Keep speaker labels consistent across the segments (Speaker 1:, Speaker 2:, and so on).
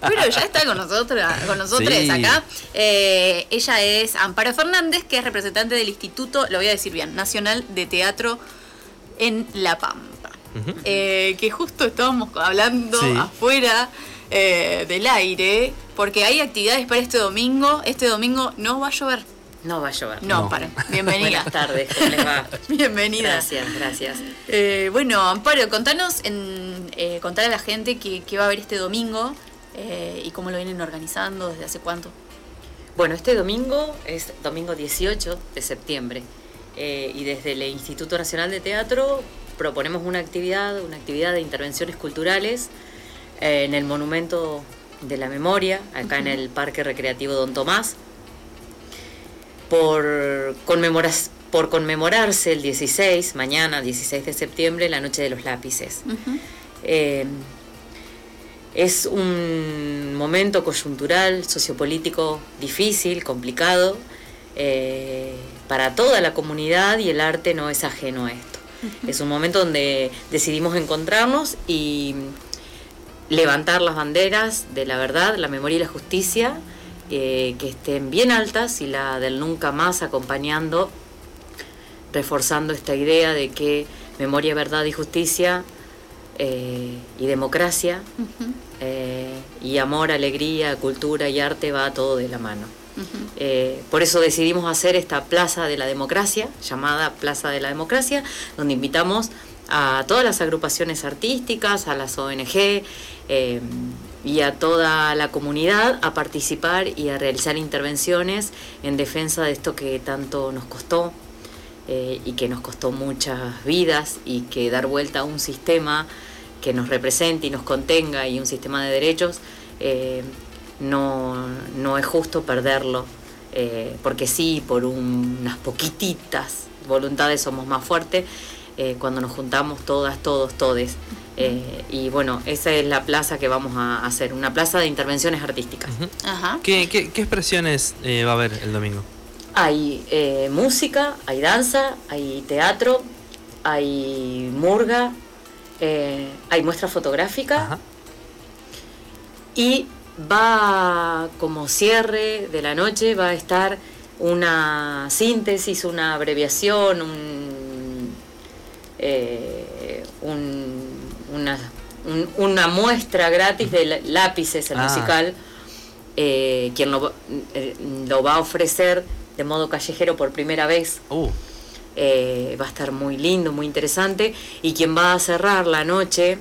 Speaker 1: Pero ya está con nosotros, con nosotros
Speaker 2: Sí.
Speaker 1: acá. Eh, ella es Amparo Fernández, que es representante del Instituto, lo voy a decir bien, Nacional de Teatro en La Pampa. Eh, que justo estábamos hablando
Speaker 2: Sí.
Speaker 1: afuera eh, del aire, porque hay actividades para este domingo. Este domingo no va a llover.
Speaker 3: No va a llover.
Speaker 1: No,
Speaker 2: No.
Speaker 1: para. Bienvenida.
Speaker 3: Buenas tardes, ¿cómo les va?
Speaker 1: Bienvenida.
Speaker 3: Gracias, gracias.
Speaker 1: Eh, bueno, Amparo, contanos, en, eh, contar a la gente que, que va a haber este domingo eh, y cómo lo vienen organizando, desde hace cuánto.
Speaker 3: Bueno, este domingo es domingo 18 de septiembre eh, y desde el Instituto Nacional de Teatro proponemos una actividad, una actividad de intervenciones culturales eh, en el Monumento de la Memoria, acá en el Parque Recreativo Don Tomás, por, conmemoras- por conmemorarse el 16, mañana 16 de septiembre, la Noche de los Lápices. Eh, es un momento coyuntural, sociopolítico difícil, complicado, eh, para toda la comunidad y el arte no es ajeno a esto. Es un momento donde decidimos encontrarnos y levantar las banderas de la verdad, la memoria y la justicia, eh, que estén bien altas y la del nunca más acompañando, reforzando esta idea de que memoria, verdad y justicia eh, y democracia eh, y amor, alegría, cultura y arte va todo de la mano. Eh, por eso decidimos hacer esta Plaza de la Democracia, llamada Plaza de la Democracia, donde invitamos a todas las agrupaciones artísticas, a las ONG y a toda la comunidad a participar y a realizar intervenciones en defensa de esto que tanto nos costó eh, y que nos costó muchas vidas y que dar vuelta a un sistema que nos represente y nos contenga y un sistema de derechos eh, no, no es justo perderlo, eh, porque sí, por unas poquititas voluntades somos más fuertes eh, cuando nos juntamos todas, todos, todes. Eh, y bueno, esa es la plaza que vamos a hacer, una plaza de intervenciones artísticas.
Speaker 1: Ajá.
Speaker 2: ¿Qué, qué, qué expresiones eh, va a haber el domingo?
Speaker 3: Hay eh, música, hay danza, hay teatro, hay murga, eh, hay muestra fotográfica
Speaker 2: Ajá.
Speaker 3: y va como cierre de la noche, va a estar una síntesis, una abreviación, un, eh, un- una, un- una muestra gratis de lápices, el
Speaker 2: Ah.
Speaker 3: musical, eh, quien lo, va- eh, lo va a ofrecer de modo callejero por primera vez.
Speaker 2: Uh,
Speaker 3: Eh, va a estar muy lindo, muy interesante. Y quien va a cerrar la noche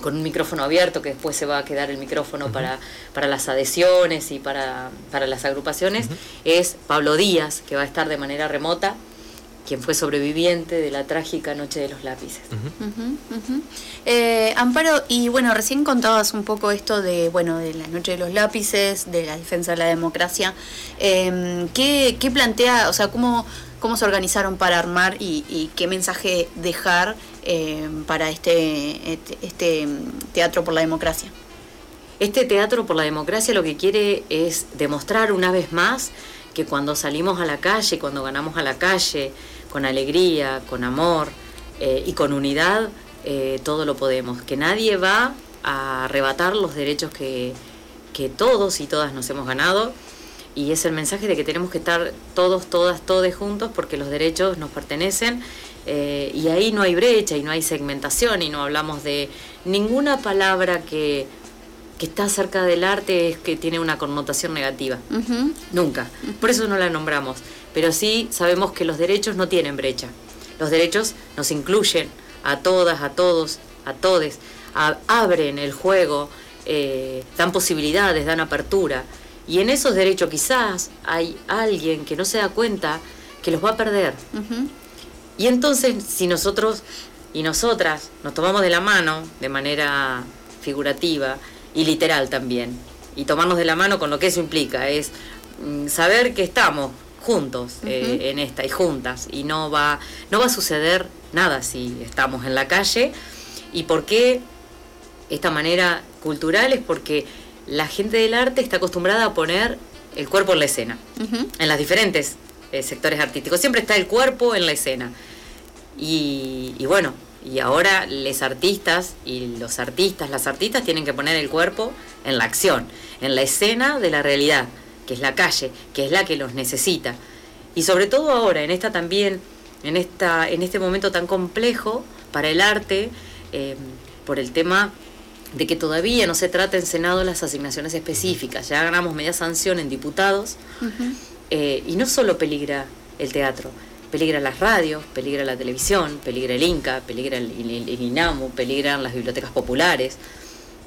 Speaker 3: con un micrófono abierto, que después se va a quedar el micrófono para, para las adhesiones y para, para las agrupaciones, es Pablo Díaz, que va a estar de manera remota, quien fue sobreviviente de la trágica Noche de los Lápices.
Speaker 1: Eh, Amparo, y bueno, recién contabas un poco esto de, bueno, de la noche de los lápices, de la defensa de la democracia. Eh, ¿qué, qué plantea, o sea, cómo, cómo se organizaron para armar y, qué mensaje dejar eh, para este, este, mm, teatro por la democracia?
Speaker 3: Este Teatro por la Democracia lo que quiere es demostrar una vez más que cuando salimos a la calle, cuando ganamos a la calle, con alegría, con amor eh, y con unidad, eh, todo lo podemos. Que nadie va a arrebatar los derechos que, que todos y todas nos hemos ganado. Y es el mensaje de que tenemos que estar todos, todas, todos juntos porque los derechos nos pertenecen eh, y ahí no hay brecha y no hay segmentación y no hablamos de ninguna palabra que, que está cerca del arte es que tiene una connotación negativa. Nunca. Por eso no la nombramos. Pero sí sabemos que los derechos no tienen brecha. Los derechos nos incluyen a todas, a todos, a todes. A- abren el juego, eh, dan posibilidades, dan apertura. Y en esos derechos quizás hay alguien que no se da cuenta que los va a perder. Y entonces, si nosotros y nosotras nos tomamos de la mano de manera figurativa y literal también, y tomarnos de la mano con lo que eso implica, es mm, saber que estamos juntos eh, en esta y juntas, y no va, no va a suceder nada si estamos en la calle. ¿Y por qué esta manera cultural? Es porque la gente del arte está acostumbrada a poner el cuerpo en la escena en los diferentes eh, sectores artísticos. Siempre está el cuerpo en la escena. Y, y bueno, Y ahora los artistas y los artistas, las artistas tienen que poner el cuerpo en la acción, en la escena de la realidad, que es la calle, que es la que los necesita. Y sobre todo ahora, en esta también, en esta, en este momento tan complejo para el arte, eh, por el tema de que todavía no se trata en Senado las asignaciones específicas. Ya ganamos media sanción en diputados eh, y no solo peligra el teatro, peligra las radios, peligra la televisión, peligra el Inca, peligra el, INAMU, peligran las bibliotecas populares,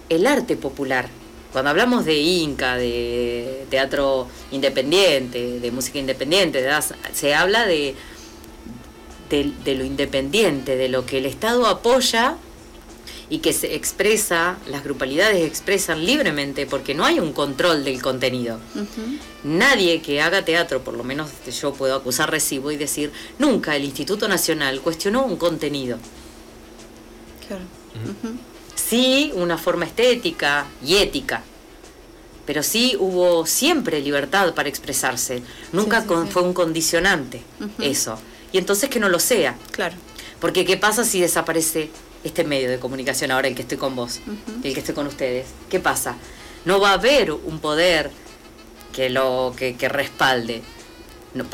Speaker 3: el arte popular. Cuando hablamos de Inca, de teatro independiente, de música independiente, se habla de, de lo independiente, de lo que el Estado apoya y que se expresa, las grupalidades expresan libremente porque no hay un control del contenido. Nadie que haga teatro, por lo menos yo puedo acusar recibo y decir, nunca el Instituto Nacional cuestionó un contenido. Claro. Sí, una forma estética y ética, pero sí hubo siempre libertad para expresarse. Nunca fue un condicionante eso. Y entonces que no lo sea.
Speaker 1: Claro.
Speaker 3: Porque ¿qué pasa si desaparece este medio de comunicación ahora el que estoy con vos, el que estoy con ustedes. ¿Qué pasa? No va a haber un poder que lo que, respalde.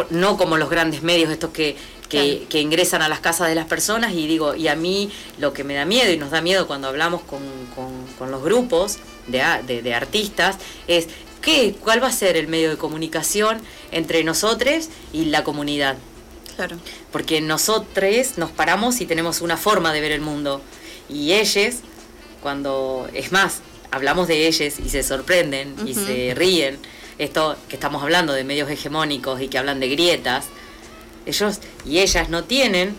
Speaker 3: No, como los grandes medios estos que, que, ingresan a las casas de las personas y digo, y a mí lo que me da miedo y nos da miedo cuando hablamos con, con, los grupos de, de, de, artistas es ¿qué, cuál va a ser el medio de comunicación entre nosotros y la comunidad.
Speaker 1: Claro.
Speaker 3: Porque nosotros nos paramos y tenemos una forma de ver el mundo. Y ellos, cuando, es más, hablamos de ellos y se sorprenden y se ríen, esto que estamos hablando de medios hegemónicos y que hablan de grietas, ellos y ellas no tienen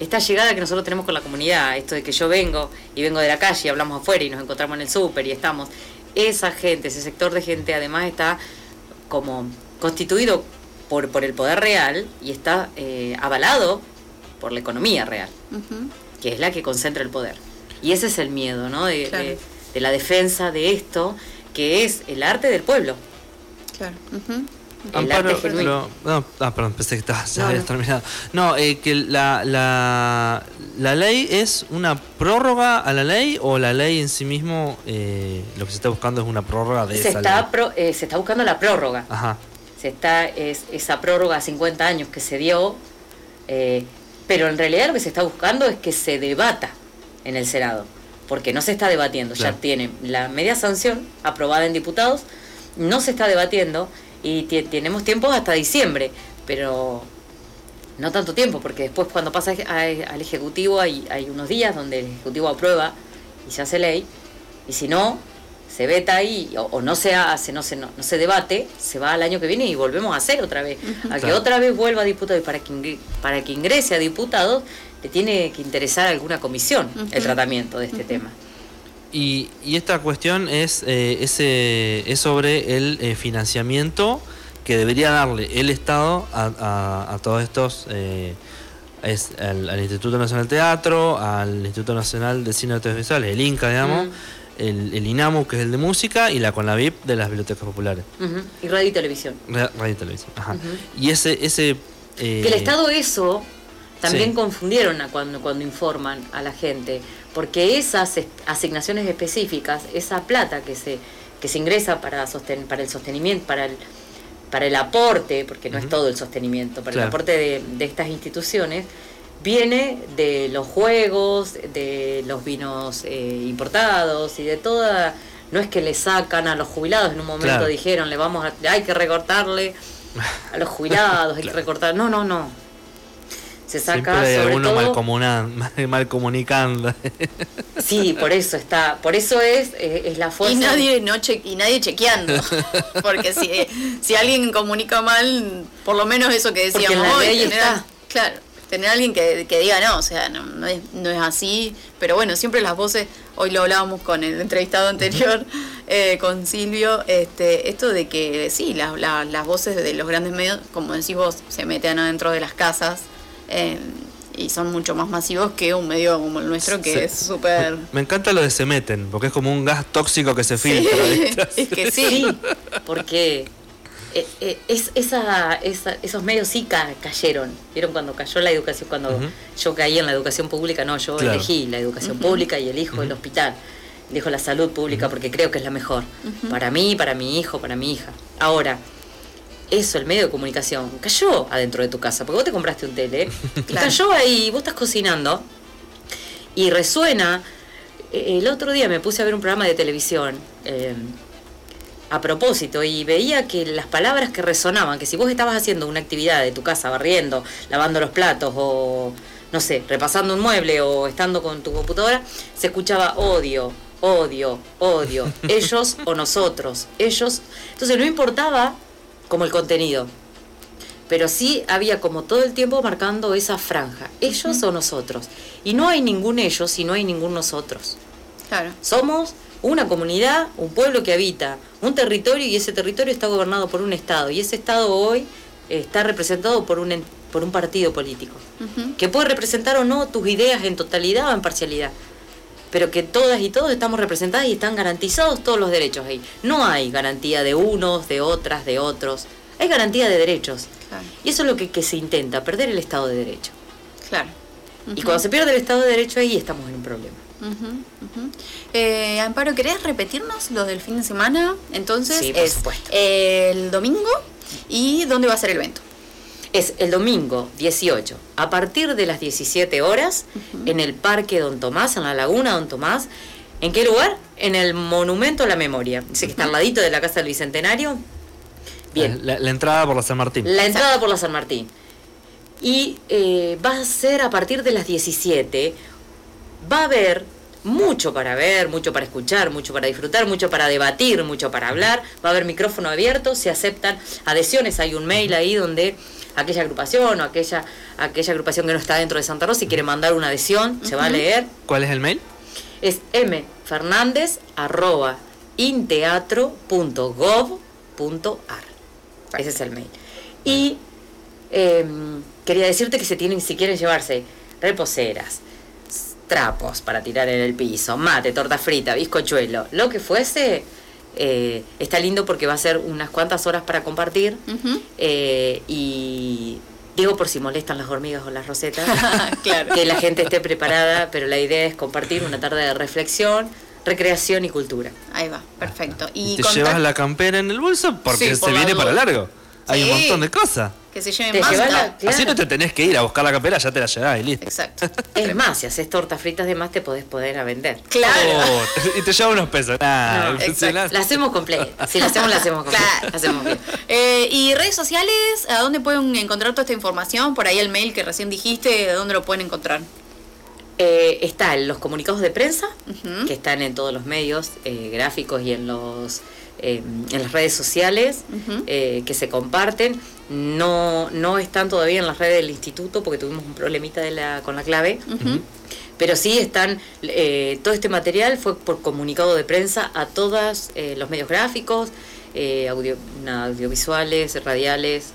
Speaker 3: esta llegada que nosotros tenemos con la comunidad, esto de que yo vengo y vengo de la calle y hablamos afuera y nos encontramos en el súper y estamos, esa gente, ese sector de gente además está como constituido por, por el poder real y está eh, avalado por la economía real, que es la que concentra el poder. Y ese es el miedo, ¿no? De, la defensa de esto, que es el arte del pueblo.
Speaker 1: Claro.
Speaker 2: El arte genuino. no, ah, perdón, pensé que estaba, ya habías terminado. No, eh, que la, la, la, ley es una prórroga a la ley o la ley en sí mismo eh, lo que se está buscando es una prórroga de
Speaker 3: se
Speaker 2: esa
Speaker 3: está se está buscando la prórroga.
Speaker 2: Ajá
Speaker 3: está es, esa prórroga a 50 años que se dio, eh, pero en realidad lo que se está buscando es que se debata en el Senado, porque no se está debatiendo, ya tiene la media sanción aprobada en diputados, no se está debatiendo y tenemos tiempo hasta diciembre, pero no tanto tiempo, porque después cuando pasa al Ejecutivo hay, hay unos días donde el Ejecutivo aprueba y se hace ley, y si no, se veta ahí o, no se hace, no se, no, se debate, se va al año que viene y volvemos a hacer otra vez. A que otra vez vuelva a diputado y para que, para que ingrese a diputado le tiene que interesar alguna comisión el tratamiento de este tema.
Speaker 2: Y, y, esta cuestión es, eh, ese, es sobre el eh, financiamiento que debería darle el Estado a, a, todos estos... Eh, es al, Instituto Nacional de Teatro, al Instituto Nacional de Cine Audiovisual, el INCA, digamos, el, INAMU, que es el de música, y la CONAVIP de las bibliotecas populares.
Speaker 3: Y radio y televisión.
Speaker 2: radio y televisión, ajá. Y ese... ese
Speaker 3: eh, Que el Estado eso también confundieron cuando, cuando informan a la gente, porque esas asignaciones específicas, esa plata que se, que se ingresa para, sosten, para el sostenimiento, para el, para el aporte, porque no es todo el sostenimiento, para el aporte de, de estas instituciones, viene de los juegos, de los vinos eh, importados y de toda... No es que le sacan a los jubilados, en un momento dijeron, le vamos a, hay que recortarle a los jubilados, hay que recortar... No, no, no.
Speaker 2: Se saca Siempre sobre uno mal, mal, comunicando.
Speaker 3: Sí, por eso está, por eso es, eh, es la fuerza.
Speaker 1: Y nadie, no y nadie chequeando. Porque si, si alguien comunica mal, por lo menos eso que decíamos hoy, está. claro tener alguien que, diga no, o sea, no, es, no es así, pero bueno, siempre las voces, hoy lo hablábamos con el entrevistado anterior, eh, con Silvio, este, esto de que sí, las voces de los grandes medios, como decís vos, se meten adentro de las casas. Eh, y son mucho más masivos que un medio como el nuestro que es súper...
Speaker 2: Me encanta lo de se meten, porque es como un gas tóxico que se filtra.
Speaker 3: es que sí, porque eh, eh, es, esa, esos medios sí cayeron. ¿Vieron cuando cayó la educación? Cuando yo caí en la educación pública, no, yo elegí la educación pública y elijo el hospital. Elijo la salud pública porque creo que es la mejor. Para mí, para mi hijo, para mi hija. Ahora, eso, el medio de comunicación, cayó adentro de tu casa, porque vos te compraste un tele, y cayó ahí, vos estás cocinando, y resuena. E, el otro día me puse a ver un programa de televisión em, a propósito y veía que las palabras que resonaban, que si vos estabas haciendo una actividad de tu casa, barriendo, lavando los platos o, no sé, repasando un mueble o estando con tu computadora, se escuchaba odio, odio, odio, ellos o nosotros, ellos. Entonces no importaba como el contenido. Pero sí había como todo el tiempo marcando esa franja, ellos o nosotros. Y no hay ningún ellos y no hay ningún nosotros.
Speaker 1: Claro.
Speaker 3: Somos una comunidad, un pueblo que habita un territorio y ese territorio está gobernado por un Estado. Y ese Estado hoy está representado por un, por un partido político, que puede representar o no tus ideas en totalidad o en parcialidad pero que todas y todos estamos representadas y están garantizados todos los derechos ahí. No hay garantía de unos, de otras, de otros. Hay garantía de derechos. Y eso es lo que, se intenta, perder el Estado de Derecho.
Speaker 1: Claro.
Speaker 3: Y cuando se pierde el Estado de Derecho ahí estamos en un problema.
Speaker 1: Eh, Amparo, ¿querés repetirnos lo del fin de semana? Entonces
Speaker 3: sí, por
Speaker 1: es
Speaker 3: supuesto.
Speaker 1: el domingo y dónde va a ser el evento
Speaker 3: es el domingo 18, a partir de las 17 horas, en el Parque Don Tomás, en la Laguna Don Tomás. ¿En qué lugar? En el Monumento a la Memoria. Dice que está al ladito de la Casa del Bicentenario.
Speaker 2: Bien. La, entrada por la San Martín.
Speaker 3: La entrada por la San Martín. Y eh, va a ser a partir de las 17. Va a haber mucho para ver, mucho para escuchar, mucho para disfrutar, mucho para debatir, mucho para hablar. Va a haber micrófono abierto, se aceptan adhesiones. Hay un mail ahí donde aquella agrupación o aquella, aquella agrupación que no está dentro de Santa Rosa y quiere mandar una adhesión, se va a leer.
Speaker 2: ¿Cuál es el mail?
Speaker 3: Es mfernández.inteatro.gov.ar. Ese es el mail. Y em, quería decirte que se tienen, si quieren llevarse reposeras, trapos para tirar en el piso, mate, torta frita, bizcochuelo, lo que fuese, eh, está lindo porque va a ser unas cuantas horas para compartir eh, y digo por si molestan las hormigas o las rosetas, que la gente esté preparada, pero la idea es compartir una tarde de reflexión, recreación y cultura.
Speaker 1: Ahí va, perfecto.
Speaker 2: ¿Y, te llevas la campera en el bolso? Porque se viene para largo. Hay un montón de cosas
Speaker 1: que se lleven más.
Speaker 2: Así no te tenés que ir a buscar la capela, ya te la llevás y listo.
Speaker 1: Exacto.
Speaker 3: Es más, si haces tortas fritas de más, te podés poder a vender.
Speaker 1: Claro. Oh,
Speaker 2: y te lleva unos pesos.
Speaker 3: la hacemos completa. Si la hacemos, la hacemos completa. Claro. hacemos bien.
Speaker 1: Eh, ¿Y redes sociales? ¿A dónde pueden encontrar toda esta información? Por ahí el mail que recién dijiste, ¿de dónde lo pueden encontrar?
Speaker 3: Eh, está en los comunicados de prensa, que están en todos los medios eh, gráficos y en los eh, en las redes sociales eh, que se comparten. No, no están todavía en las redes del instituto porque tuvimos un problemita de la, con la clave. Pero sí están, eh, todo este material fue por comunicado de prensa a todos los medios gráficos, audio, audiovisuales, radiales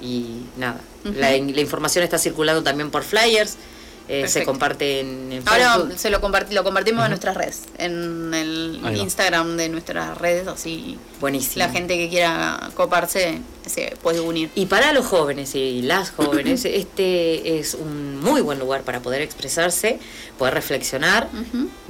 Speaker 3: y nada. la, la información está circulando también por flyers. Eh, se comparte en,
Speaker 1: Ahora se lo, lo compartimos en nuestras redes, en el Instagram de nuestras redes, así
Speaker 3: Buenísimo.
Speaker 1: la gente que quiera coparse se puede unir.
Speaker 3: Y para los jóvenes y las jóvenes, este es un muy buen lugar para poder expresarse, poder reflexionar,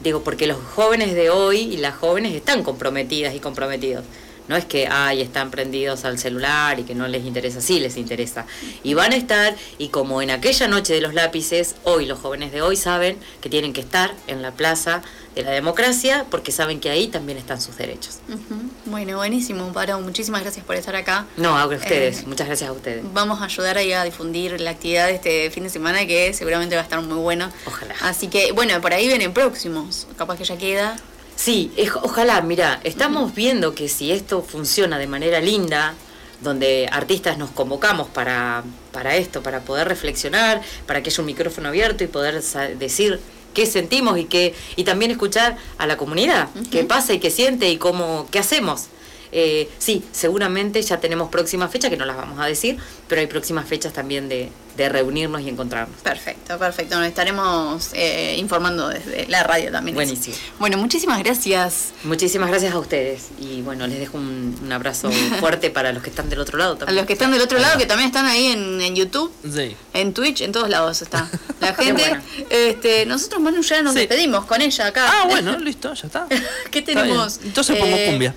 Speaker 3: digo, porque los jóvenes de hoy y las jóvenes están comprometidas y comprometidos. No es que, ay, están prendidos al celular y que no les interesa, sí les interesa. Y van a estar, y como en aquella noche de los lápices, hoy los jóvenes de hoy saben que tienen que estar en la plaza de la democracia porque saben que ahí también están sus derechos.
Speaker 1: Bueno, buenísimo, Paro. Muchísimas gracias por estar acá.
Speaker 3: No, a ustedes. Eh, Muchas gracias a ustedes.
Speaker 1: Vamos a ayudar ahí a difundir la actividad de este fin de semana que seguramente va a estar muy bueno.
Speaker 3: Ojalá.
Speaker 1: Así que, bueno, por ahí vienen próximos. Capaz que ya queda.
Speaker 3: Sí, ojalá, mira, estamos viendo que si esto funciona de manera linda, donde artistas nos convocamos para, para esto, para poder reflexionar, para que haya un micrófono abierto y poder decir qué sentimos y qué, y también escuchar a la comunidad, qué pasa y qué siente y cómo, qué hacemos. Eh, sí, seguramente ya tenemos próximas fechas, que no las vamos a decir, pero hay próximas fechas también de, de reunirnos y encontrarnos.
Speaker 1: Perfecto, perfecto. Nos estaremos eh, informando desde la radio también.
Speaker 3: Buenísimo.
Speaker 1: Bueno, muchísimas gracias.
Speaker 3: Muchísimas gracias a ustedes y bueno, les dejo un, un abrazo fuerte para los que están del otro lado
Speaker 1: A
Speaker 3: también.
Speaker 1: los que están del otro lado, que también están ahí en, en YouTube,
Speaker 2: Sí.
Speaker 1: en Twitch, en todos lados está la gente.
Speaker 3: bueno.
Speaker 1: Este, nosotros, Manu, ya nos
Speaker 2: Sí.
Speaker 1: despedimos con ella acá.
Speaker 2: Ah, bueno, listo, ya está.
Speaker 1: ¿Qué
Speaker 2: Está
Speaker 1: tenemos?
Speaker 2: Entonces pongo
Speaker 1: Eh,
Speaker 2: cumbia.